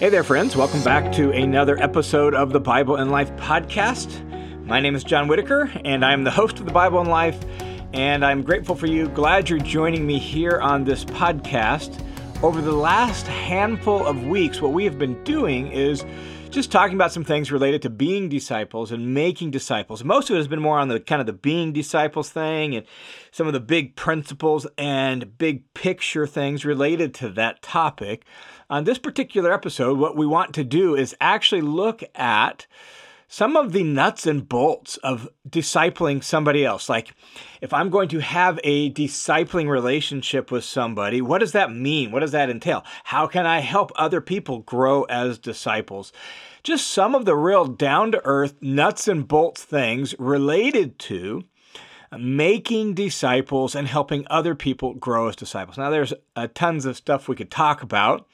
Hey there, friends. Welcome back to another episode of the Bible and Life podcast. My name is John Whittaker, and I'm the host of the Bible and Life, and I'm grateful for you. Glad you're joining me here on this podcast. Over the last handful of weeks, what we have been doing is just talking about some things related to being disciples and making disciples. Most of it has been more on the kind of the being disciples thing and some of the big principles and big picture things related to that topic. On this particular episode, what we want to do is actually look at some of the nuts and bolts of discipling somebody else. Like, if I'm going to have a discipling relationship with somebody, what does that mean? What does that entail? How can I help other people grow as disciples? Just some of the real down to earth nuts and bolts things related to making disciples and helping other people grow as disciples. Now, there's uh, tons of stuff we could talk about.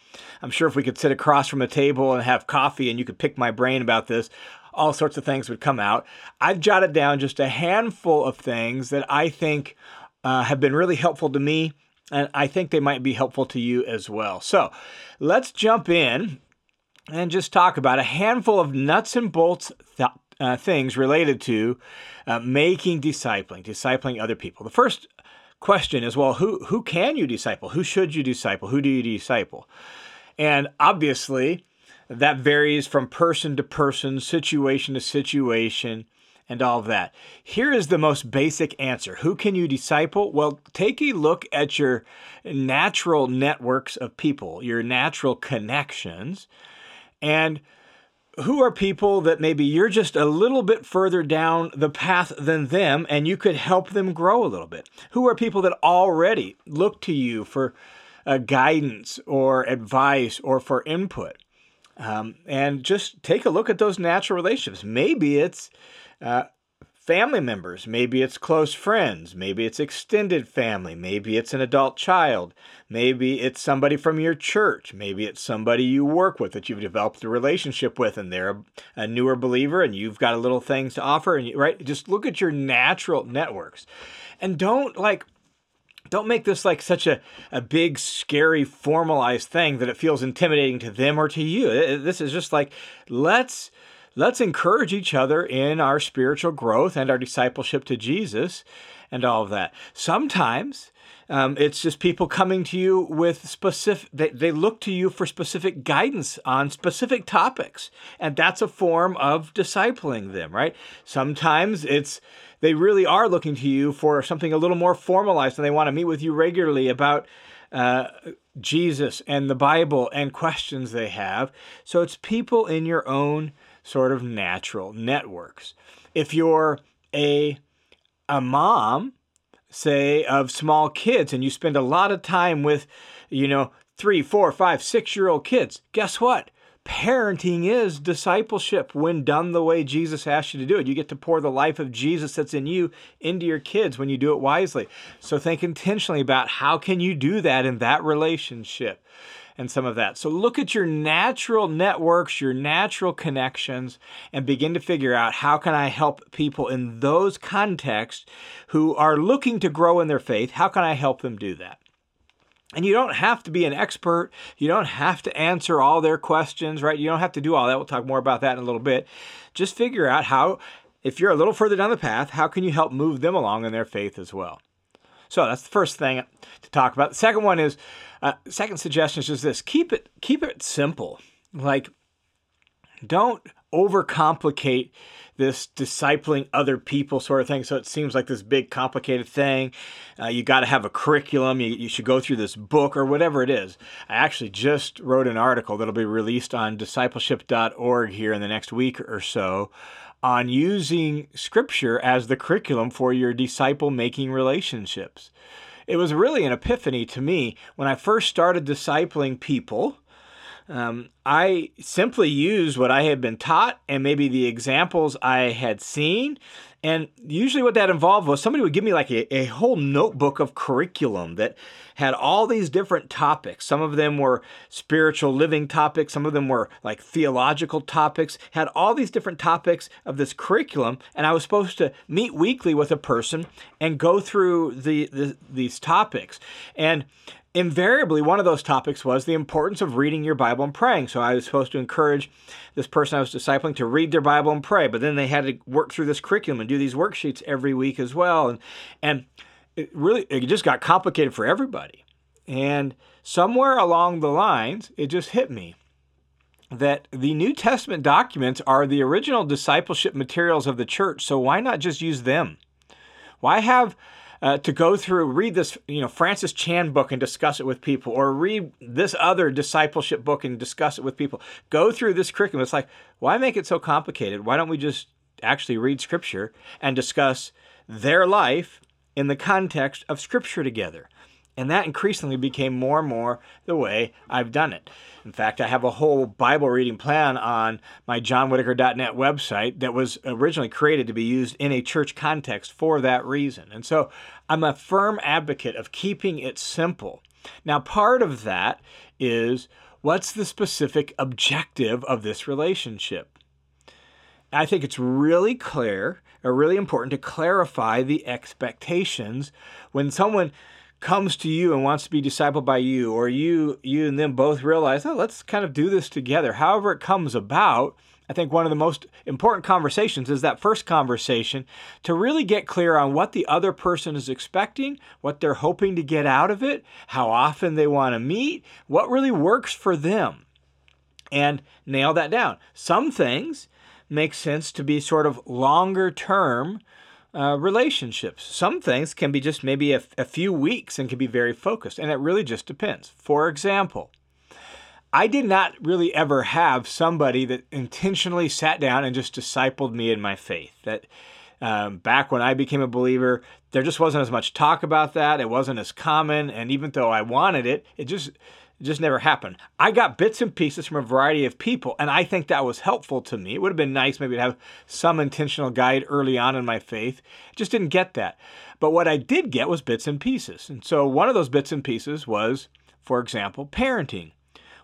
I'm sure if we could sit across from a table and have coffee and you could pick my brain about this, all sorts of things would come out. I've jotted down just a handful of things that I think uh, have been really helpful to me, and I think they might be helpful to you as well. So let's jump in and just talk about a handful of nuts and bolts th- uh, things related to uh, making discipling, discipling other people. The first question is, well, who who can you disciple? Who should you disciple? Who do you disciple? And obviously, that varies from person to person, situation to situation, and all of that. Here is the most basic answer Who can you disciple? Well, take a look at your natural networks of people, your natural connections, and who are people that maybe you're just a little bit further down the path than them and you could help them grow a little bit? Who are people that already look to you for uh, guidance or advice or for input? Um, and just take a look at those natural relationships. Maybe it's uh, family members, maybe it's close friends, maybe it's extended family, maybe it's an adult child, maybe it's somebody from your church, maybe it's somebody you work with that you've developed a relationship with and they're a, a newer believer and you've got a little things to offer and you, right just look at your natural networks. And don't like don't make this like such a, a big, scary, formalized thing that it feels intimidating to them or to you. This is just like, let's let's encourage each other in our spiritual growth and our discipleship to Jesus and all of that. Sometimes um, it's just people coming to you with specific, they, they look to you for specific guidance on specific topics. And that's a form of discipling them, right? Sometimes it's, they really are looking to you for something a little more formalized and they want to meet with you regularly about uh, Jesus and the Bible and questions they have. So it's people in your own sort of natural networks. If you're a a mom, say of small kids, and you spend a lot of time with, you know, three, four, five, six year old kids, guess what? Parenting is discipleship when done the way Jesus asked you to do it. You get to pour the life of Jesus that's in you into your kids when you do it wisely. So think intentionally about how can you do that in that relationship and some of that. So look at your natural networks, your natural connections, and begin to figure out how can I help people in those contexts who are looking to grow in their faith? How can I help them do that? And you don't have to be an expert. You don't have to answer all their questions, right? You don't have to do all that. We'll talk more about that in a little bit. Just figure out how, if you're a little further down the path, how can you help move them along in their faith as well? So that's the first thing to talk about. The second one is uh, second suggestion is just this: keep it keep it simple. Like, don't overcomplicate this discipling other people sort of thing. So it seems like this big complicated thing. Uh, you got to have a curriculum. You, you should go through this book or whatever it is. I actually just wrote an article that'll be released on discipleship.org here in the next week or so on using scripture as the curriculum for your disciple making relationships it was really an epiphany to me when I first started discipling people. Um, I simply used what I had been taught and maybe the examples I had seen and usually, what that involved was somebody would give me like a, a whole notebook of curriculum that had all these different topics. Some of them were spiritual living topics, some of them were like theological topics, had all these different topics of this curriculum. And I was supposed to meet weekly with a person and go through the, the these topics. And invariably, one of those topics was the importance of reading your Bible and praying. So I was supposed to encourage this person I was discipling to read their Bible and pray, but then they had to work through this curriculum and do these worksheets every week as well. And, and it really, it just got complicated for everybody. And somewhere along the lines, it just hit me that the New Testament documents are the original discipleship materials of the church. So why not just use them? Why have uh, to go through, read this, you know, Francis Chan book and discuss it with people, or read this other discipleship book and discuss it with people. Go through this curriculum. It's like, why make it so complicated? Why don't we just actually read Scripture and discuss their life in the context of Scripture together? And that increasingly became more and more the way I've done it. In fact, I have a whole Bible reading plan on my johnwhittaker.net website that was originally created to be used in a church context for that reason. And so I'm a firm advocate of keeping it simple. Now, part of that is what's the specific objective of this relationship? I think it's really clear or really important to clarify the expectations when someone comes to you and wants to be discipled by you, or you you and them both realize, oh, let's kind of do this together. However it comes about, I think one of the most important conversations is that first conversation to really get clear on what the other person is expecting, what they're hoping to get out of it, how often they want to meet, what really works for them, and nail that down. Some things make sense to be sort of longer term uh, relationships. Some things can be just maybe a, a few weeks and can be very focused, and it really just depends. For example, I did not really ever have somebody that intentionally sat down and just discipled me in my faith. That um, back when I became a believer, there just wasn't as much talk about that. It wasn't as common, and even though I wanted it, it just it just never happened. I got bits and pieces from a variety of people, and I think that was helpful to me. It would have been nice maybe to have some intentional guide early on in my faith. Just didn't get that. But what I did get was bits and pieces. And so one of those bits and pieces was, for example, parenting.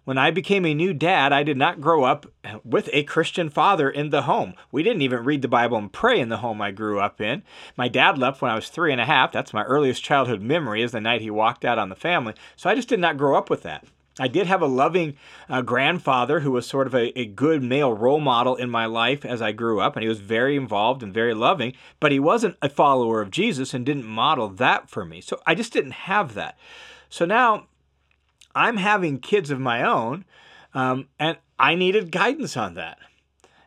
When I became a new dad, I did not grow up with a Christian father in the home. We didn't even read the Bible and pray in the home I grew up in. My dad left when I was three and a half. That's my earliest childhood memory, is the night he walked out on the family. So I just did not grow up with that. I did have a loving uh, grandfather who was sort of a, a good male role model in my life as I grew up, and he was very involved and very loving, but he wasn't a follower of Jesus and didn't model that for me. So I just didn't have that. So now I'm having kids of my own, um, and I needed guidance on that.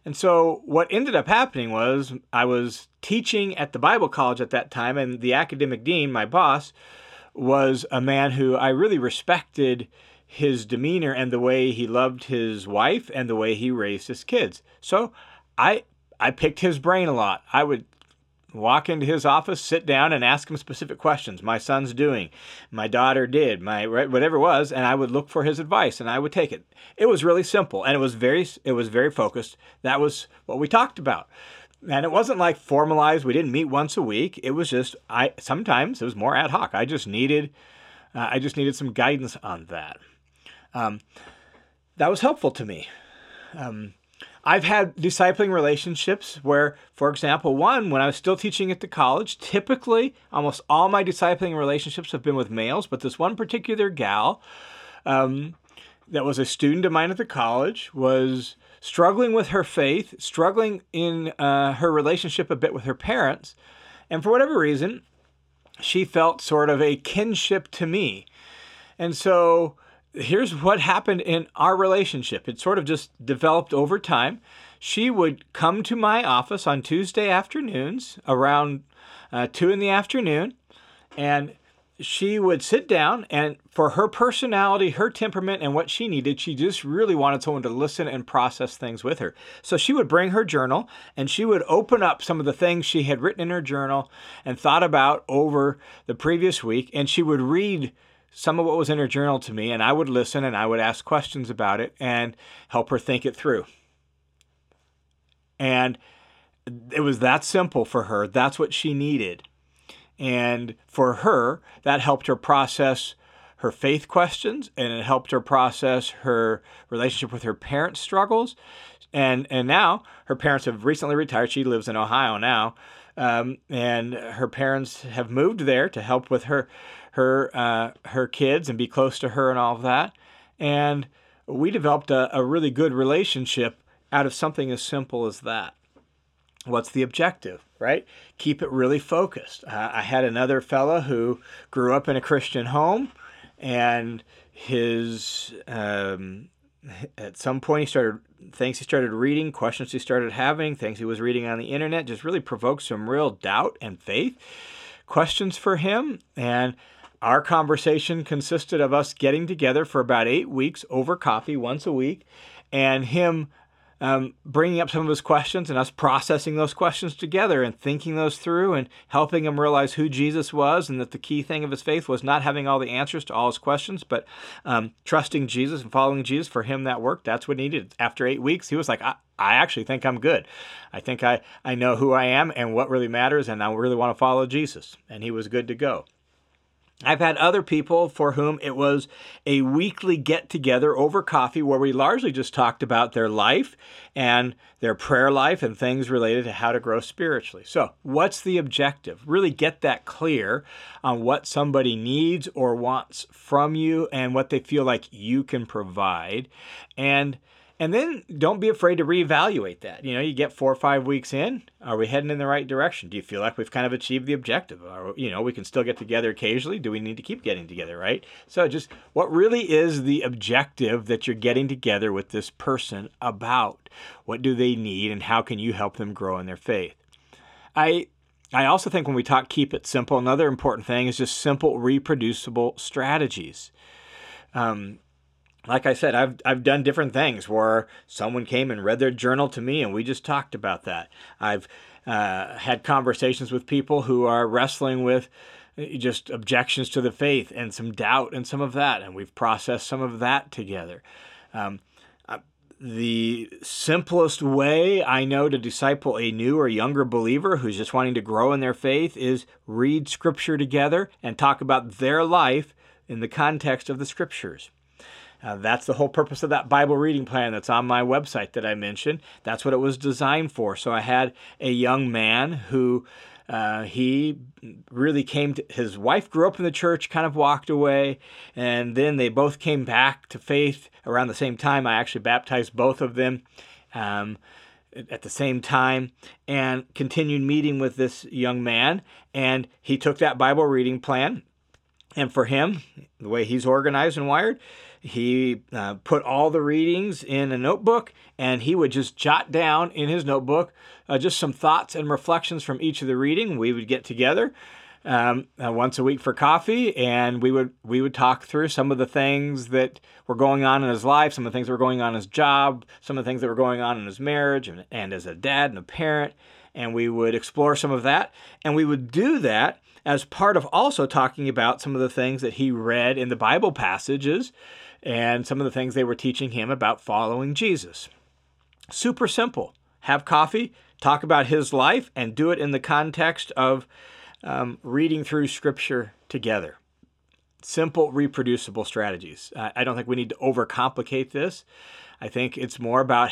And so what ended up happening was I was teaching at the Bible college at that time, and the academic dean, my boss, was a man who I really respected his demeanor and the way he loved his wife and the way he raised his kids. So I I picked his brain a lot. I would walk into his office, sit down, and ask him specific questions. My son's doing, my daughter did, my whatever it was, and I would look for his advice, and I would take it. It was really simple, and it was very it was very focused. That was what we talked about, and it wasn't like formalized. We didn't meet once a week. It was just I sometimes it was more ad hoc. I just needed uh, I just needed some guidance on that. Um, that was helpful to me. Um, I've had discipling relationships where, for example, one, when I was still teaching at the college, typically almost all my discipling relationships have been with males, but this one particular gal um, that was a student of mine at the college was struggling with her faith, struggling in uh, her relationship a bit with her parents, and for whatever reason, she felt sort of a kinship to me. And so here's what happened in our relationship. It sort of just developed over time. She would come to my office on Tuesday afternoons around uh, two in the afternoon, and she would sit down and for her personality, her temperament, and what she needed, she just really wanted someone to listen and process things with her. So she would bring her journal and she would open up some of the things she had written in her journal and thought about over the previous week, and she would read some of what was in her journal to me, and I would listen and I would ask questions about it and help her think it through. And it was that simple for her. That's what she needed. And for her, that helped her process her faith questions and it helped her process her relationship with her parents' struggles. And, and now her parents have recently retired. She lives in Ohio now. Um, and her parents have moved there to help with her her uh, her kids and be close to her and all of that. And we developed a, a really good relationship out of something as simple as that. What's the objective, right? Keep it really focused. Uh, I had another fella who grew up in a Christian home, and his um, at some point he started things he started reading, questions he started having, things he was reading on the internet just really provoked some real doubt and faith questions for him. And our conversation consisted of us getting together for about eight weeks over coffee once a week and him um, bringing up some of his questions and us processing those questions together and thinking those through and helping him realize who Jesus was and that the key thing of his faith was not having all the answers to all his questions, but um, trusting Jesus and following Jesus. For him, that worked. That's what he needed. After eight weeks, he was like, I, I actually think I'm good. I think I, I know who I am and what really matters, and I really want to follow Jesus. And he was good to go. I've had other people for whom it was a weekly get together over coffee where we largely just talked about their life and their prayer life and things related to how to grow spiritually. So, what's the objective? Really get that clear on what somebody needs or wants from you and what they feel like you can provide. And and then don't be afraid to reevaluate that. You know, you get four or five weeks in. Are we heading in the right direction? Do you feel like we've kind of achieved the objective? Or, you know, we can still get together occasionally. Do we need to keep getting together, right? So, just what really is the objective that you're getting together with this person about? What do they need, and how can you help them grow in their faith? I I also think when we talk keep it simple, another important thing is just simple, reproducible strategies. Um, like I said, I've I've done different things where someone came and read their journal to me, and we just talked about that. I've uh, had conversations with people who are wrestling with uh, just objections to the faith and some doubt and some of that, and we've processed some of that together. Um, uh, the simplest way I know to disciple a new or younger believer who's just wanting to grow in their faith is read scripture together and talk about their life in the context of the scriptures. Uh, that's the whole purpose of that Bible reading plan that's on my website that I mentioned. That's what it was designed for. So I had a young man who uh, he really came to his wife grew up in the church kind of walked away and then they both came back to faith around the same time i actually baptized both of them um, at the same time and continued meeting with this young man and he took that bible reading plan and for him the way he's organized and wired he uh, put all the readings in a notebook and he would just jot down in his notebook uh, just some thoughts and reflections from each of the reading. We would get together um, uh, once a week for coffee and we would we would talk through some of the things that were going on in his life, some of the things that were going on in his job, some of the things that were going on in his marriage and, and as a dad and a parent. And we would explore some of that. And we would do that as part of also talking about some of the things that he read in the Bible passages and some of the things they were teaching him about following Jesus. Super simple. Have coffee, talk about his life, and do it in the context of um, reading through Scripture together. Simple, reproducible strategies. I don't think we need to overcomplicate this. I think it's more about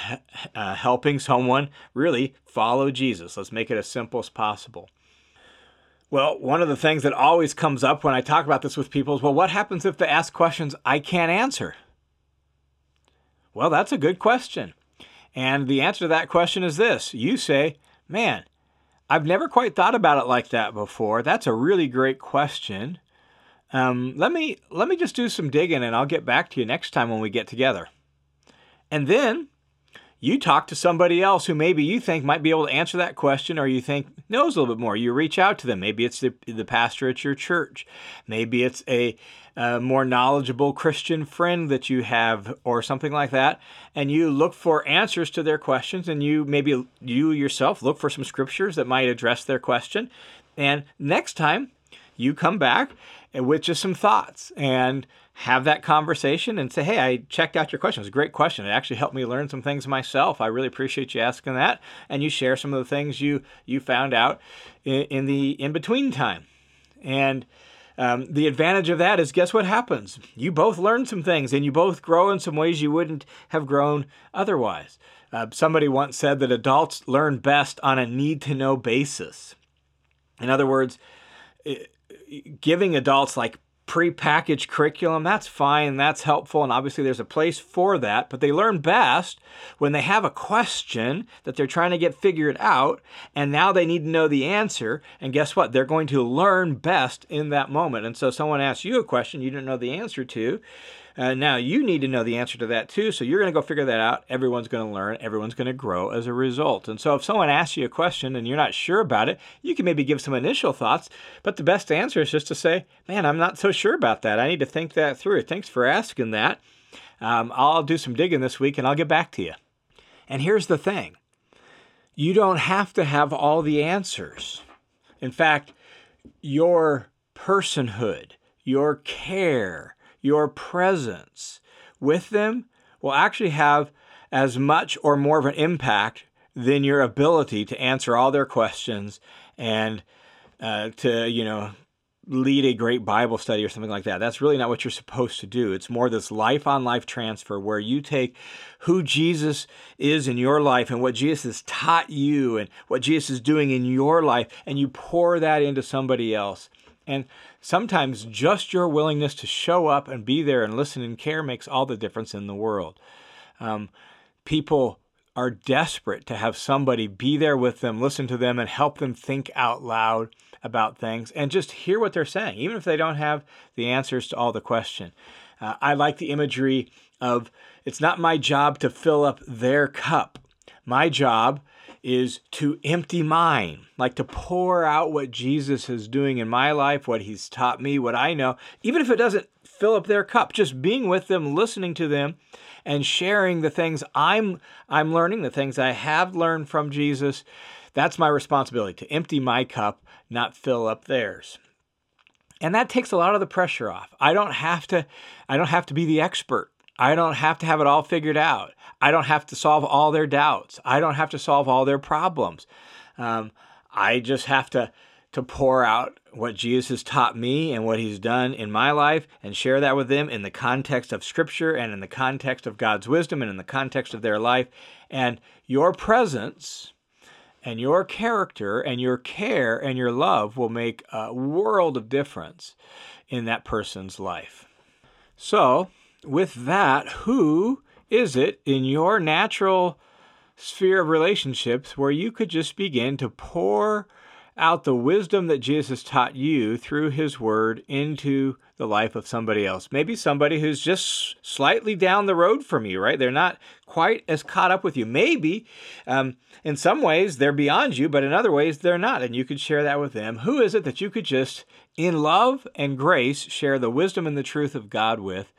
uh, helping someone really follow Jesus. Let's make it as simple as possible. Well, one of the things that always comes up when I talk about this with people is well, what happens if they ask questions I can't answer? Well, that's a good question. And the answer to that question is this you say, man, I've never quite thought about it like that before. That's a really great question. Um, let me let me just do some digging, and I'll get back to you next time when we get together. And then you talk to somebody else who maybe you think might be able to answer that question or you think knows a little bit more. You reach out to them. Maybe it's the, the pastor at your church. Maybe it's a, a more knowledgeable Christian friend that you have or something like that. And you look for answers to their questions and you maybe you yourself look for some scriptures that might address their question. And next time you come back with just some thoughts and have that conversation and say, hey, I checked out your question. It was a great question. It actually helped me learn some things myself. I really appreciate you asking that. And you share some of the things you you found out in, in the in between time. And um, the advantage of that is guess what happens? You both learn some things and you both grow in some ways you wouldn't have grown otherwise. Uh, somebody once said that adults learn best on a need to know basis. In other words, it, giving adults like prepackaged curriculum, that's fine, that's helpful, and obviously there's a place for that. But they learn best when they have a question that they're trying to get figured out, and now they need to know the answer. And guess what? They're going to learn best in that moment. And so someone asks you a question you didn't know the answer to. Uh, now you need to know the answer to that too. So you're going to go figure that out. Everyone's going to learn. Everyone's going to grow as a result. And so if someone asks you a question and you're not sure about it, you can maybe give some initial thoughts. But the best answer is just to say, "Man, I'm not so sure about that. I need to think that through. Thanks for asking that. Um, I'll do some digging this week and I'll get back to you." And here's the thing: you don't have to have all the answers. In fact, your personhood, your care your presence with them will actually have as much or more of an impact than your ability to answer all their questions and uh, to, you know, lead a great Bible study or something like that. That's really not what you're supposed to do. It's more this life on life transfer where you take who Jesus is in your life and what Jesus has taught you and what Jesus is doing in your life and you pour that into somebody else. And sometimes just your willingness to show up and be there and listen and care makes all the difference in the world. Um, people are desperate to have somebody be there with them, listen to them, and help them think out loud about things and just hear what they're saying, even if they don't have the answers to all the question. Uh, I like the imagery of it's not my job to fill up their cup. My job is to empty mine, like to pour out what Jesus is doing in my life, what he's taught me, what I know, even if it doesn't fill up their cup, just being with them, listening to them, and sharing the things I'm I'm learning, the things I have learned from Jesus. That's my responsibility to empty my cup, not fill up theirs. And that takes a lot of the pressure off. I don't have to I don't have to be the expert. I don't have to have it all figured out. I don't have to solve all their doubts. I don't have to solve all their problems. Um, I just have to to pour out what Jesus has taught me and what he's done in my life and share that with them in the context of scripture and in the context of God's wisdom and in the context of their life. And your presence and your character and your care and your love will make a world of difference in that person's life. So, with that, who is it in your natural sphere of relationships where you could just begin to pour out the wisdom that Jesus taught you through his word into the life of somebody else. Maybe somebody who's just slightly down the road from you, right? They're not quite as caught up with you. Maybe um, in some ways they're beyond you, but in other ways they're not. And you could share that with them. Who is it that you could just, in love and grace, share the wisdom and the truth of God with?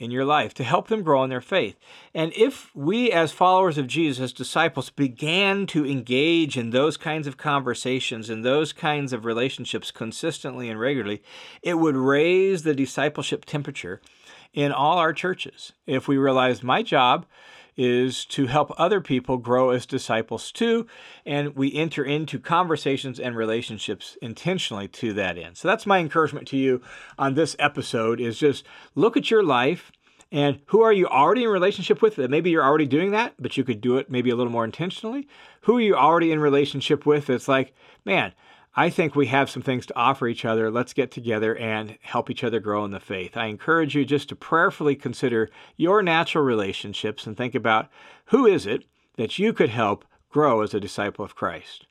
In your life to help them grow in their faith. And if we, as followers of Jesus, as disciples, began to engage in those kinds of conversations and those kinds of relationships consistently and regularly, it would raise the discipleship temperature in all our churches. If we realized my job is to help other people grow as disciples too. And we enter into conversations and relationships intentionally to that end. So that's my encouragement to you on this episode is just look at your life and who are you already in relationship with maybe you're already doing that, but you could do it maybe a little more intentionally? Who are you already in relationship with that's like, man, I think we have some things to offer each other. Let's get together and help each other grow in the faith. I encourage you just to prayerfully consider your natural relationships and think about who is it that you could help grow as a disciple of Christ.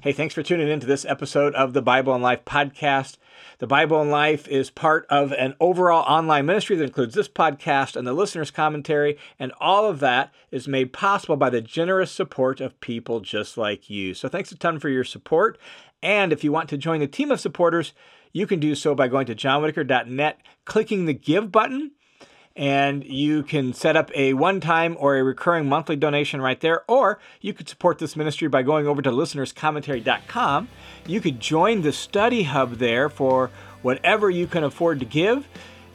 Hey, thanks for tuning in to this episode of the Bible and Life podcast. The Bible and Life is part of an overall online ministry that includes this podcast and the listener's commentary, and all of that is made possible by the generous support of people just like you. So thanks a ton for your support. And if you want to join the team of supporters, you can do so by going to johnwhittaker.net, clicking the Give button, and you can set up a one time or a recurring monthly donation right there. Or you could support this ministry by going over to listenerscommentary.com. You could join the study hub there for whatever you can afford to give.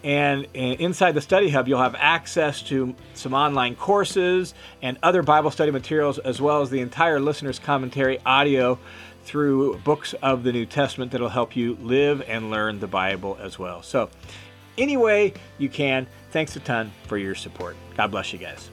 And inside the study hub, you'll have access to some online courses and other Bible study materials, as well as the entire listener's commentary audio through books of the New Testament that'll help you live and learn the Bible as well. So, any way you can, thanks a ton for your support. God bless you guys.